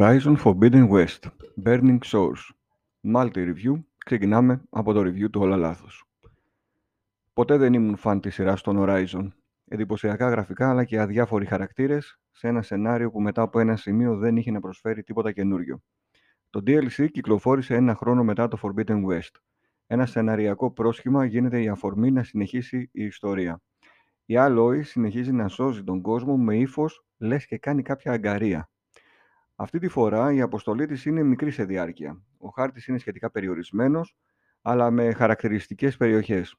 Horizon Forbidden West Burning Source Multi-review Ξεκινάμε από το review του όλα λάθος. Ποτέ δεν ήμουν φαν της σειράς των Horizon. Εντυπωσιακά γραφικά αλλά και αδιάφοροι χαρακτήρες σε ένα σενάριο που μετά από ένα σημείο δεν είχε να προσφέρει τίποτα καινούριο. Το DLC κυκλοφόρησε ένα χρόνο μετά το Forbidden West. Ένα σεναριακό πρόσχημα γίνεται η αφορμή να συνεχίσει η ιστορία. Η Alloy συνεχίζει να σώζει τον κόσμο με ύφος λες και κάνει κάποια αγκαρία. Αυτή τη φορά η αποστολή της είναι μικρή σε διάρκεια. Ο χάρτης είναι σχετικά περιορισμένος, αλλά με χαρακτηριστικές περιοχές.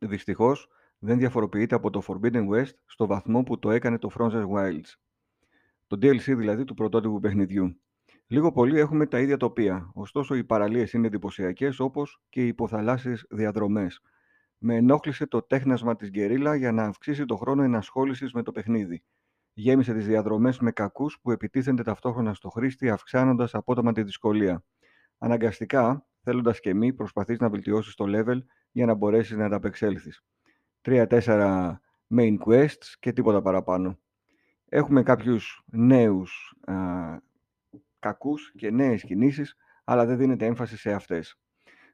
Δυστυχώς, δεν διαφοροποιείται από το Forbidden West στο βαθμό που το έκανε το Frozen Wilds. Το DLC δηλαδή του πρωτότυπου παιχνιδιού. Λίγο πολύ έχουμε τα ίδια τοπία, ωστόσο οι παραλίες είναι εντυπωσιακές όπως και οι υποθαλάσσιες διαδρομές. Με ενόχλησε το τέχνασμα της γκερίλα για να αυξήσει το χρόνο ενασχόλησης με το παιχνίδι γέμισε τις διαδρομές με κακούς που επιτίθενται ταυτόχρονα στο χρήστη, αυξάνοντας απότομα τη δυσκολία. Αναγκαστικά, θέλοντας και μη, προσπαθείς να βελτιώσεις το level για να μπορέσεις να ανταπεξέλθεις. Τρία-τέσσερα main quests και τίποτα παραπάνω. Έχουμε κάποιους νέους α, κακούς και νέες κινήσεις, αλλά δεν δίνεται έμφαση σε αυτές.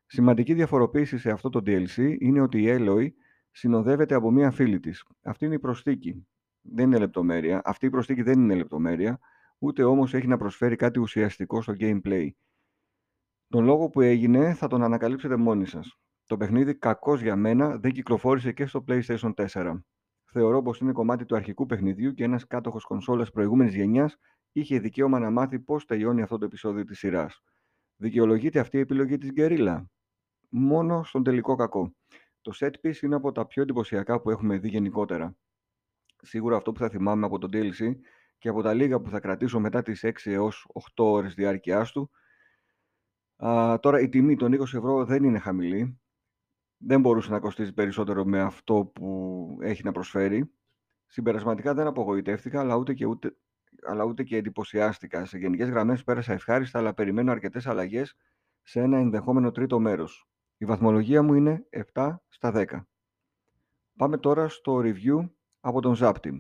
Σημαντική διαφοροποίηση σε αυτό το DLC είναι ότι η Eloy συνοδεύεται από μία φίλη της. Αυτή είναι η προσθήκη δεν είναι λεπτομέρεια. Αυτή η προσθήκη δεν είναι λεπτομέρεια, ούτε όμως έχει να προσφέρει κάτι ουσιαστικό στο gameplay. Τον λόγο που έγινε θα τον ανακαλύψετε μόνοι σας. Το παιχνίδι κακώ για μένα δεν κυκλοφόρησε και στο PlayStation 4. Θεωρώ πως είναι κομμάτι του αρχικού παιχνιδιού και ένας κάτοχος κονσόλας προηγούμενης γενιάς είχε δικαίωμα να μάθει πώς τελειώνει αυτό το επεισόδιο της σειράς. Δικαιολογείται αυτή η επιλογή της Guerrilla; Μόνο στον τελικό κακό. Το set piece είναι από τα πιο εντυπωσιακά που έχουμε δει γενικότερα σίγουρα αυτό που θα θυμάμαι από το DLC και από τα λίγα που θα κρατήσω μετά τις 6 έως 8 ώρες διάρκειάς του. Α, τώρα η τιμή των 20 ευρώ δεν είναι χαμηλή. Δεν μπορούσε να κοστίζει περισσότερο με αυτό που έχει να προσφέρει. Συμπερασματικά δεν απογοητεύτηκα, αλλά ούτε και, ούτε, αλλά ούτε και εντυπωσιάστηκα. Σε γενικές γραμμές πέρασα ευχάριστα, αλλά περιμένω αρκετές αλλαγές σε ένα ενδεχόμενο τρίτο μέρος. Η βαθμολογία μου είναι 7 στα 10. Πάμε τώρα στο review από τον Zaptim.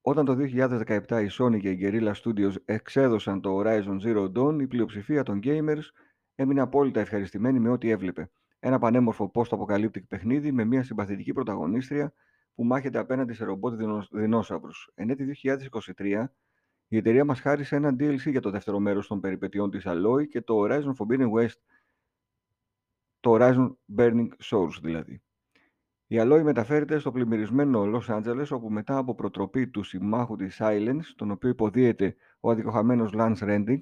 Όταν το 2017 η Sony και η Guerrilla Studios εξέδωσαν το Horizon Zero Dawn, η πλειοψηφία των gamers έμεινε απόλυτα ευχαριστημένη με ό,τι έβλεπε. Ένα πανέμορφο post-apocalyptic παιχνίδι με μια συμπαθητική πρωταγωνίστρια που μάχεται απέναντι σε ρομπότ δεινόσαυρους. Εν έτη 2023, η εταιρεία μας χάρισε ένα DLC για το δεύτερο μέρος των περιπετειών της Alloy και το Horizon Forbidden West, το Horizon Burning Souls δηλαδή. Η Αλόη μεταφέρεται στο πλημμυρισμένο Λος Άντζελες, όπου μετά από προτροπή του συμμάχου της Silence, τον οποίο υποδίεται ο αδικοχαμένος Lance Rending,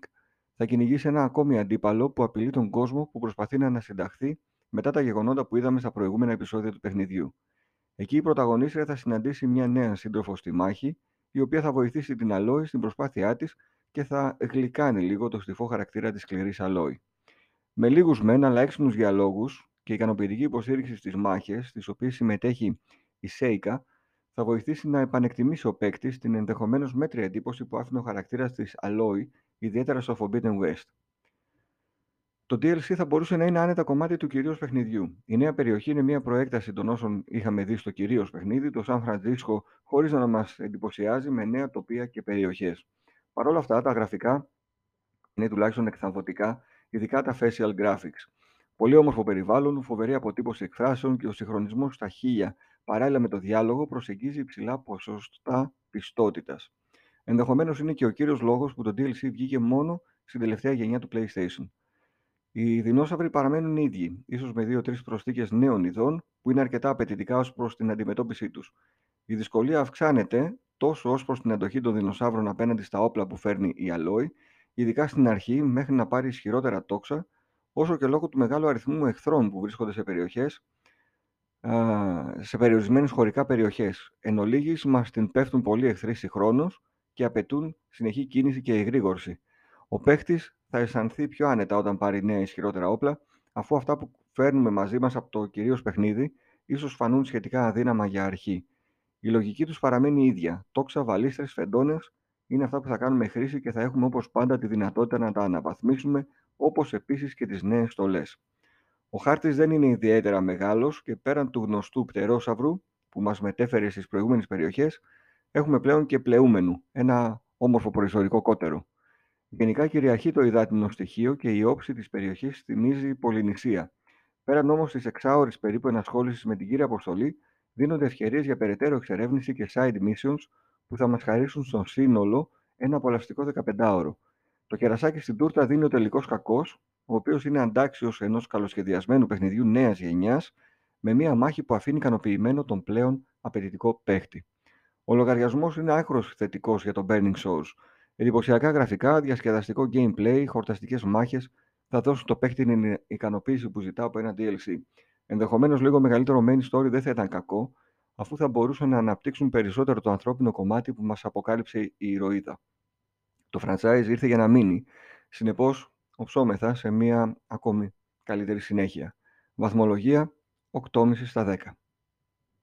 θα κυνηγήσει ένα ακόμη αντίπαλο που απειλεί τον κόσμο που προσπαθεί να ανασυνταχθεί μετά τα γεγονότα που είδαμε στα προηγούμενα επεισόδια του παιχνιδιού. Εκεί η πρωταγωνίστρια θα συναντήσει μια νέα σύντροφο στη μάχη, η οποία θα βοηθήσει την Αλόη στην προσπάθειά της και θα γλυκάνει λίγο το στιφό χαρακτήρα της σκληρής Αλόη. Με λίγους μεν αλλά έξυπνους διαλόγους, και ικανοποιητική υποστήριξη στις μάχες, στις οποίες συμμετέχει η Σέικα, θα βοηθήσει να επανεκτιμήσει ο παίκτη την ενδεχομένως μέτρια εντύπωση που άφηνε ο χαρακτήρας της Alloy, ιδιαίτερα στο Forbidden West. Το DLC θα μπορούσε να είναι άνετα κομμάτι του κυρίως παιχνιδιού. Η νέα περιοχή είναι μια προέκταση των όσων είχαμε δει στο κυρίως παιχνίδι, το Σαν Φραντζίσκο, χωρίς να μας εντυπωσιάζει με νέα τοπία και περιοχές. Παρ' όλα αυτά, τα γραφικά είναι τουλάχιστον εκθαμβωτικά, ειδικά τα facial graphics. Πολύ όμορφο περιβάλλον, φοβερή αποτύπωση εκφράσεων και ο συγχρονισμός στα χίλια παράλληλα με το διάλογο προσεγγίζει υψηλά ποσοστά πιστότητας. Ενδεχομένως είναι και ο κύριος λόγος που το DLC βγήκε μόνο στην τελευταία γενιά του PlayStation. Οι δεινόσαυροι παραμένουν ίδιοι, ίσως με δύο-τρεις προσθήκες νέων ειδών που είναι αρκετά απαιτητικά ως προς την αντιμετώπιση τους. Η δυσκολία αυξάνεται τόσο ως προς την αντοχή των δεινοσαύρων απέναντι στα όπλα που φέρνει η Alloy, ειδικά στην αρχή μέχρι να πάρει ισχυρότερα τόξα όσο και λόγω του μεγάλου αριθμού εχθρών που βρίσκονται σε περιοχές, σε περιορισμένες χωρικά περιοχές. Εν ολίγης μας την πέφτουν πολλοί εχθροί συγχρόνως και απαιτούν συνεχή κίνηση και εγρήγορση. Ο παίχτης θα αισθανθεί πιο άνετα όταν πάρει νέα ισχυρότερα όπλα, αφού αυτά που φέρνουμε μαζί μας από το κυρίως παιχνίδι ίσως φανούν σχετικά αδύναμα για αρχή. Η λογική τους παραμένει ίδια. Τόξα, βαλίστρες, φεντόνες είναι αυτά που θα κάνουμε χρήση και θα έχουμε όπως πάντα τη δυνατότητα να τα αναβαθμίσουμε όπως επίσης και τις νέες στολές. Ο χάρτης δεν είναι ιδιαίτερα μεγάλος και πέραν του γνωστού πτερόσαυρου που μας μετέφερε στις προηγούμενες περιοχές, έχουμε πλέον και πλεούμενου, ένα όμορφο προϊστορικό κότερο. Γενικά κυριαρχεί το υδάτινο στοιχείο και η όψη της περιοχής θυμίζει Πολυνησία. Πέραν όμως της εξάωρης περίπου ενασχόλησης με την κύρια αποστολή, δίνονται ευκαιρίες για περαιτέρω εξερεύνηση και side missions που θα μας χαρίσουν στο σύνολο ένα απολαυστικό 15ωρο. Το κερασάκι στην τούρτα δίνει ο τελικός κακός, ο οποίος είναι αντάξιος ενός καλοσχεδιασμένου παιχνιδιού νέας γενιάς, με μία μάχη που αφήνει ικανοποιημένο τον πλέον απαιτητικό παίχτη. Ο λογαριασμός είναι άκρος θετικός για το Burning Souls. Εντυπωσιακά γραφικά, διασκεδαστικό gameplay, χορταστικές μάχες θα δώσουν το παίχτη την ηικανοποίηση που ζητά από ένα DLC. Ενδεχομένως λίγο μεγαλύτερο main story δεν θα ήταν κακό, αφού θα μπορούσαν να αναπτύξουν περισσότερο το ανθρώπινο κομμάτι που μας αποκάλυψε η ηρωίδα. Το franchise ήρθε για να μείνει, συνεπώς οψόμεθα σε μια ακόμη καλύτερη συνέχεια. Βαθμολογία 8,5 στα 10.